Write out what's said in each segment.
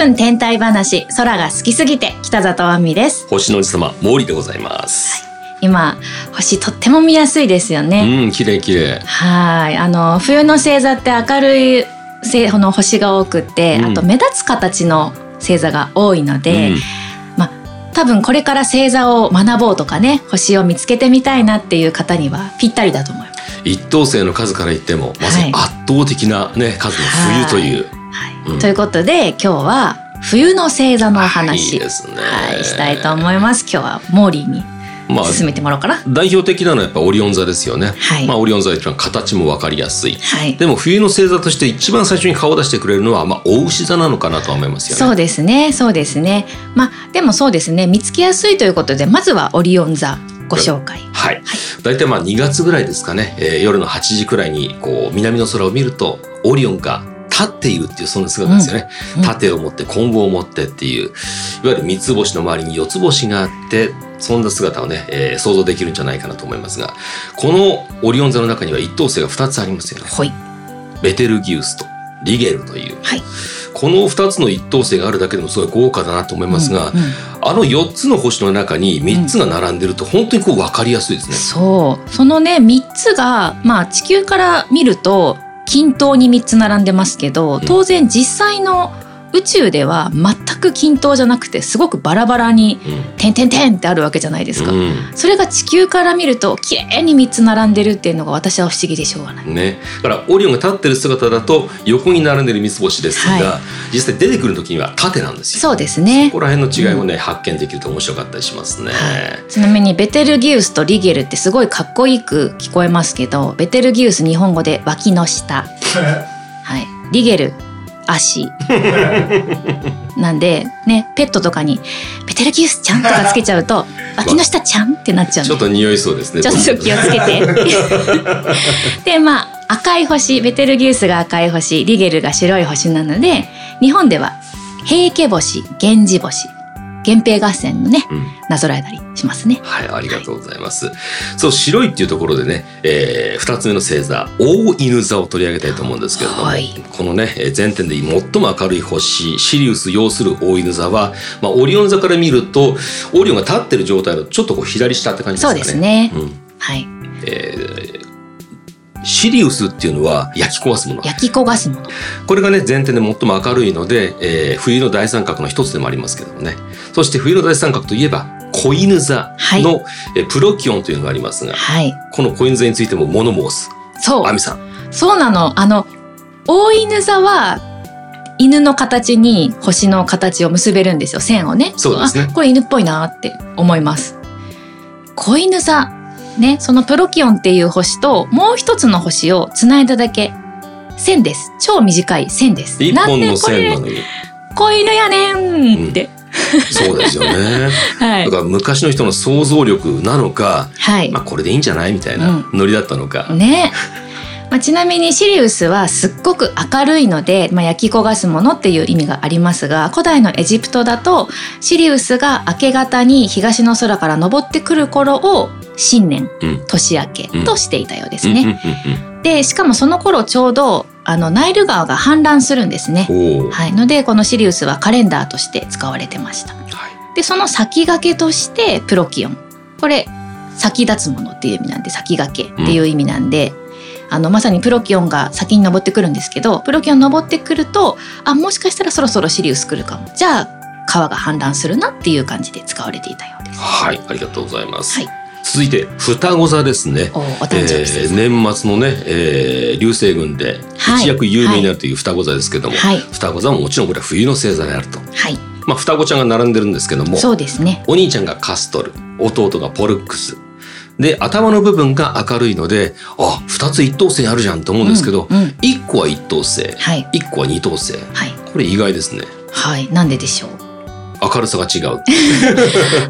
30分天体話空が好きすぎて北里亜美です。星の王子様毛利でございます、今星とっても見やすいですよね、うん綺麗綺麗。はい。あの冬の星座って明るい星の星が多くって、うん。あと目立つ形の星座が多いので、うん。まあ多分これから星座を学ぼうとかね星を見つけてみたいなっていう方にはぴったりだと思います。一等星の数から言ってもまさに圧倒的なね、数の冬という、はいうんということで今日は冬の星座のお話、ねはい、したいと思います。今日はモーリーにまあ進めてもらおうかな。代表的なのはやっぱオリオン座ですよね、はいまあオリオン座というのは形も分かりやすいはい。でも冬の星座として一番最初に顔を出してくれるのはまあ大牛座なのかなとは思いますよねそうですね、そうですね。まあでもそうですね、見つけやすいということで、まずはオリオン座ご紹介。はい、大体まあ2月ぐらいですかね、えー夜の8時くらいにこう南の空を見るとオリオンが立っているっていうそんな姿ですよね、うん。うん。盾を持って棍棒を持ってっていういわゆる三つ星の周りに四つ星があってそんな姿をね、えー想像できるんじゃないかなと思いますがこのオリオン座の中には一等星が2つありますよね。ほい。ベテルギウスとリゲルという。はい。この2つの一等星があるだけでもすごい豪華だなと思いますが、うんうん。あの4つの星の中に3つが並んでると本当にこう分かりやすいですね。そう、そのね、三つが、まあ地球から見ると均等に三つ並んでますけど、当然実際の宇宙では全く均等じゃなくて、すごくバラバラにうん点々点ってあるわけじゃないですか。うんそれが地球から見ると綺麗に3つ並んでるっていうのが私は不思議でしょうがない。ね、だからオリオンが立ってる姿だと横に並んでる三つ星ですが、は実際出てくる時には縦なんですよ。そうですねこ。こら辺の違いもね、発見できると面白かったりしますね。ちなみにベテルギウスとリゲルってすごいかっこいいく聞こえますけど、ベテルギウス日本語で脇の下。はい。リゲル足。なんでねペットとかにベテルギウスちゃんとかつけちゃうと脇の下ちゃんってなっちゃうんでちょっと匂いそうですね。ちょっと気をつけて。でまあ赤い星ベテルギウスが赤い星リゲルが白い星なので日本では平家星源氏星源平合戦のねうんなぞらえたりしますね。はい、ありがとうございます。そう、白いっていうところでね、えー二つ目の星座、大犬座を取り上げたいと思うんですけれども、はいこのね、えー全点で最も明るい星、シリウス要する大犬座は、まあ、オリオン座から見ると、オリオンが立ってる状態のちょっとこう左下って感じですかね。そうですね。うんはい。えーシリウスっていうのは焼き壊すもの。焼き焦がすもの。これがね、前提で最も明るいので、えー冬の大三角の一つでもありますけどもね。そして冬の大三角といえば、子犬座はいの、えープロキオンというのがありますが、はい。この子犬座についても物申す。そうア。ミさん。そうなの。あの大犬座は犬の形に星の形を結べるんですよ。線をね。そうですねあこれ犬っぽいなって思います。子犬座ね、そのプロキオンっていう星ともう一つの星をつないだだけ。線です。超短い線です。一本の線なのに。で子犬やねんって。そうですよね。はいだか。ら昔の人の想像力なのか、はいまあ。これでいいんじゃないみたいなノリだったのか。ね。まあ、ちなみにシリウスはすっごく明るいので、まあ、焼き焦がすものっていう意味がありますが古代のエジプトだとシリウスが明け方に東の空から昇ってくる頃を新年うん。年明けとしていたようですうんうんね。うんでしかもその頃ちょうどあのナイル川が氾濫するんですね。はい、のでこのシリウスはカレンダーとして使われてました。はい。でその先駆けとしてプロキオンこれ先立つものっていう意味なんで先駆けっていう意味なんで、あのまさにプロキオンが先に登ってくるんですけどプロキオン登ってくるとあもしかしたらそろそろシリウス来るかもじゃあ川が氾濫するなっていう感じで使われていたようです。はい。ありがとうございます。はい続いて、双子座ですね。おえー年末のね、えー流星群ではい一躍有名になるという双子座ですけども、はい双子座ももちろんこれは冬の星座であると。はいまあ、双子ちゃんが並んでるんですけども、そうですねお兄ちゃんがカストル、弟がポルックス。で、頭の部分が明るいので、あ、二つ一等星あるじゃんと思うんですけど、うんうん一個は一等星、はい一個は二等星。はいこれ意外ですね。はいなんででしょう？明るさが違う。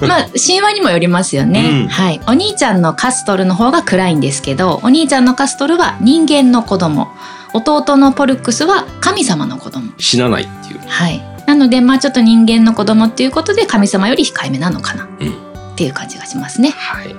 まあ神話にもよりますよね、うんはいお兄ちゃんのカストルの方が暗いんですけどお兄ちゃんのカストルは人間の子供弟のポルックスは神様の子供死なないっていう。はいなのでまあちょっと人間の子供っていうことで神様より控えめなのかなっうん。っていう感じがしますね。はい。はい。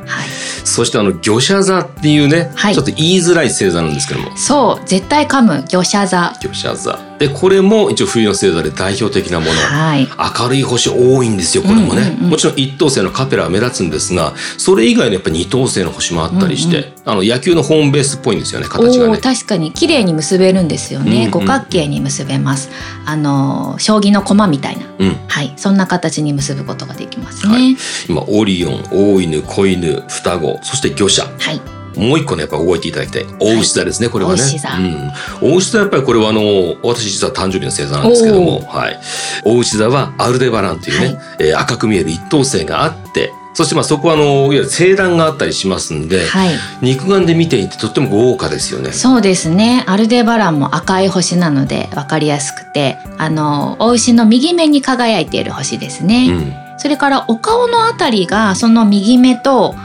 そしてあの魚舎座っていうね、はいちょっと言いづらい星座なんですけども。そう、絶対噛む魚舎座。魚舎座。で、これも一応冬の星座で代表的なもの。はい。明るい星多いんですよ、これもね。うんうんうんもちろん一等星のカペラは目立つんですが、それ以外のやっぱり二等星の星もあったりして、うんあの野球のホームベースっぽいんですよね、形がね。確かに綺麗に結べるんですよね、うんうん五角形に結べますあの将棋の駒みたいなうん。はいそんな形に結ぶことができますはね今、オリオン、大犬、子犬、双子、そして魚舎。はい、もう一個ね、やっぱ覚えていただきたい。大牛座ですね、これはね。大牛座うん。大牛座やっぱりこれはあの、私実は誕生日の星座なんですけども、はい。大牛座はアルデバランというね、はいえー赤く見える一等星があって、そしてまあそこはあの、いわゆる星団があったりしますんで、はい、肉眼で見ていてとっても豪華ですよね。そうですねアルデバランも赤い星なので分かりやすくてあのお牛の右目に輝いている星ですね、うん。それからお顔のあたりがその右目と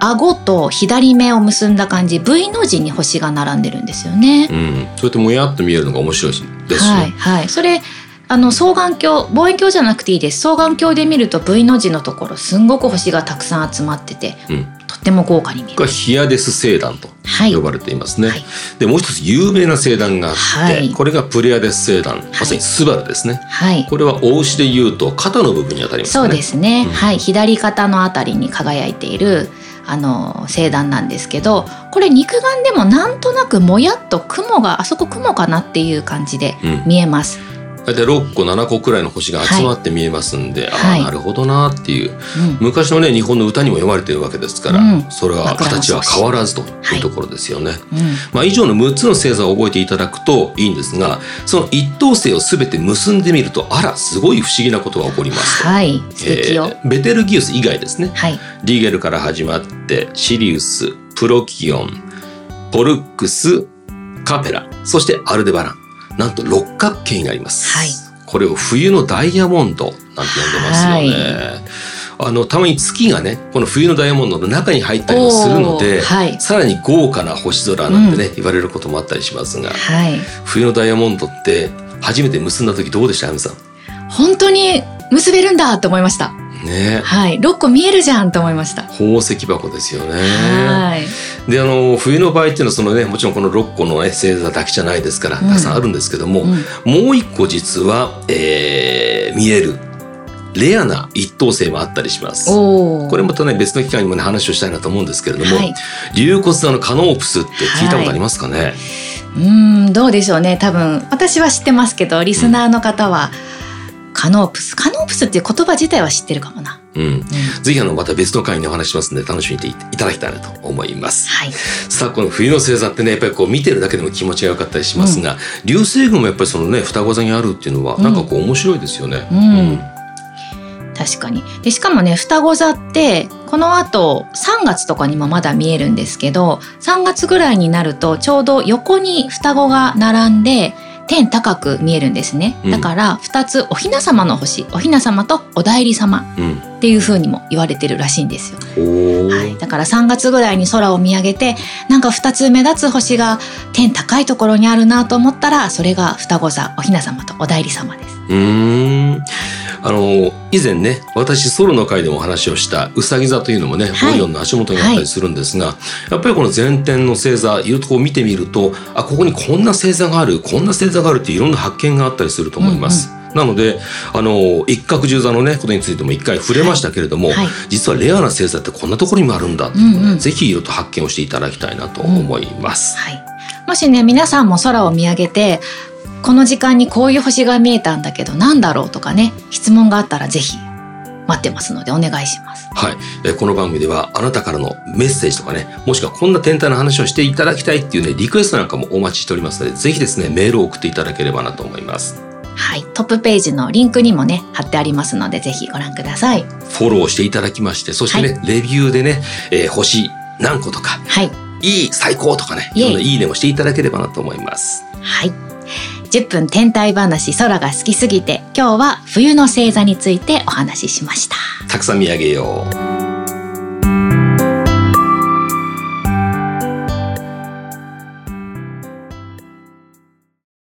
顎と左目を結んだ感じ V の字に星が並んでるんですよね。うん。そうやってもやっと見えるのが面白いですしね。はいはい。それあの双眼鏡望遠鏡じゃなくていいです。双眼鏡で見ると V の字のところすんごく星がたくさん集まってて、うんとっても豪華に見える。ヒアデス星団とはい呼ばれていますね。はいで、もう一つ有名な星団があって、はいこれがプレアデス星団、まさにスバルですね。はい。これは大牛で言うと肩の部分に当たりますね。そうですね。うんはい。左肩のあたりに輝いているあの星団なんですけど、これ肉眼でもなんとなくもやっと雲があそこ雲かなっていう感じでうん。見えます。大体6個7個くらいの星が集まって見えますんで、はいああなるほどなっていううん。昔のね日本の歌にも読まれてるわけですから、うんそれは形は変わらずというところですよね。うん。まあ、以上の6つの星座を覚えていただくといいんですがその一等星を全て結んでみるとあらすごい不思議なことが起こりますと。はい。えーベテルギウス以外ですねはい。リーゲルから始まってシリウスプロキオンポルックスカペラそしてアルデバランなんと六角形になります、はい。これを冬のダイヤモンドなんて呼んでますよね、あのたまに月がねこの冬のダイヤモンドの中に入ったりもするので、はい。さらに豪華な星空なんてね、言われることもあったりしますがはい。冬のダイヤモンドって初めて結んだ時どうでした？あみさん。本当に結べるんだと思いました。ねはい。6個見えるじゃんと思いました。宝石箱ですよね。はい。であの冬の場合っていうのはそのねもちろんこの6個のね星座だけじゃないですからうんたくさんあるんですけども、うんもう一個実は、えー見えるレアな一等星もあったりします。これまたね別の機会にもね話をしたいなと思うんですけれども、はい。竜骨座のカノープスって聞いたことありますかね、うーん、どうでしょうね。多分、私は知ってますけど、リスナーの方は、カノープス。カノープスっていう言葉自体は知ってるかもな。うんうん。ぜひあのまた別の回にお話ししますので楽しみにいただきたいなと思います。はい。さあこの冬の星座ってねやっぱりこう見てるだけでも気持ちが良かったりしますが、流星群もやっぱりそのね双子座にあるっていうのはうんなんかこう面白いですよね。うん確かに。で、しかもね、双子座って、この後、3月とかにもまだ見えるんですけど、3月ぐらいになると、ちょうど横に双子が並んで、天高く見えるんですね。うんだから、2つお雛様の星、お雛様とお代理様うん。っていう風にも言われてるらしいんですよ。はい、だから3月ぐらいに空を見上げてなんか2つ目立つ星が天高いところにあるなと思ったらそれが双子座お雛様とお代理様です。うーん。あの以前ね私ソロの回でもお話をしたうさぎ座というのもね、はい。オリオンの足元にあったりするんですが、やっぱりこの前天の星座いろいろとこう見てみるとあここにこんな星座があるこんな星座があるっていろんな発見があったりすると思います。なのであの一角十座のねことについても一回触れましたけれども、はい。実はレアな星座ってこんなところにもあるんだっていうのうんうん。ぜひいろいろと発見をしていただきたいなと思います。はい、もしね皆さんも空を見上げてこの時間にこういう星が見えたんだけどなんだろうとかね質問があったらぜひ待ってますのでお願いします。はい、えーこの番組ではあなたからのメッセージとかねもしくはこんな天体の話をしていただきたいっていうねリクエストなんかもお待ちしておりますのでぜひですねメールを送っていただければなと思います。はい、トップページのリンクにもね貼ってありますのでぜひご覧ください。フォローしていただきましてそしてね、レビューでね、えー星何個とかはい、いい最高とかねいろんないいねもしていただければなと思います。はい。10分天体話空が好きすぎて今日は冬の星座についてお話ししました。たくさん見上げよう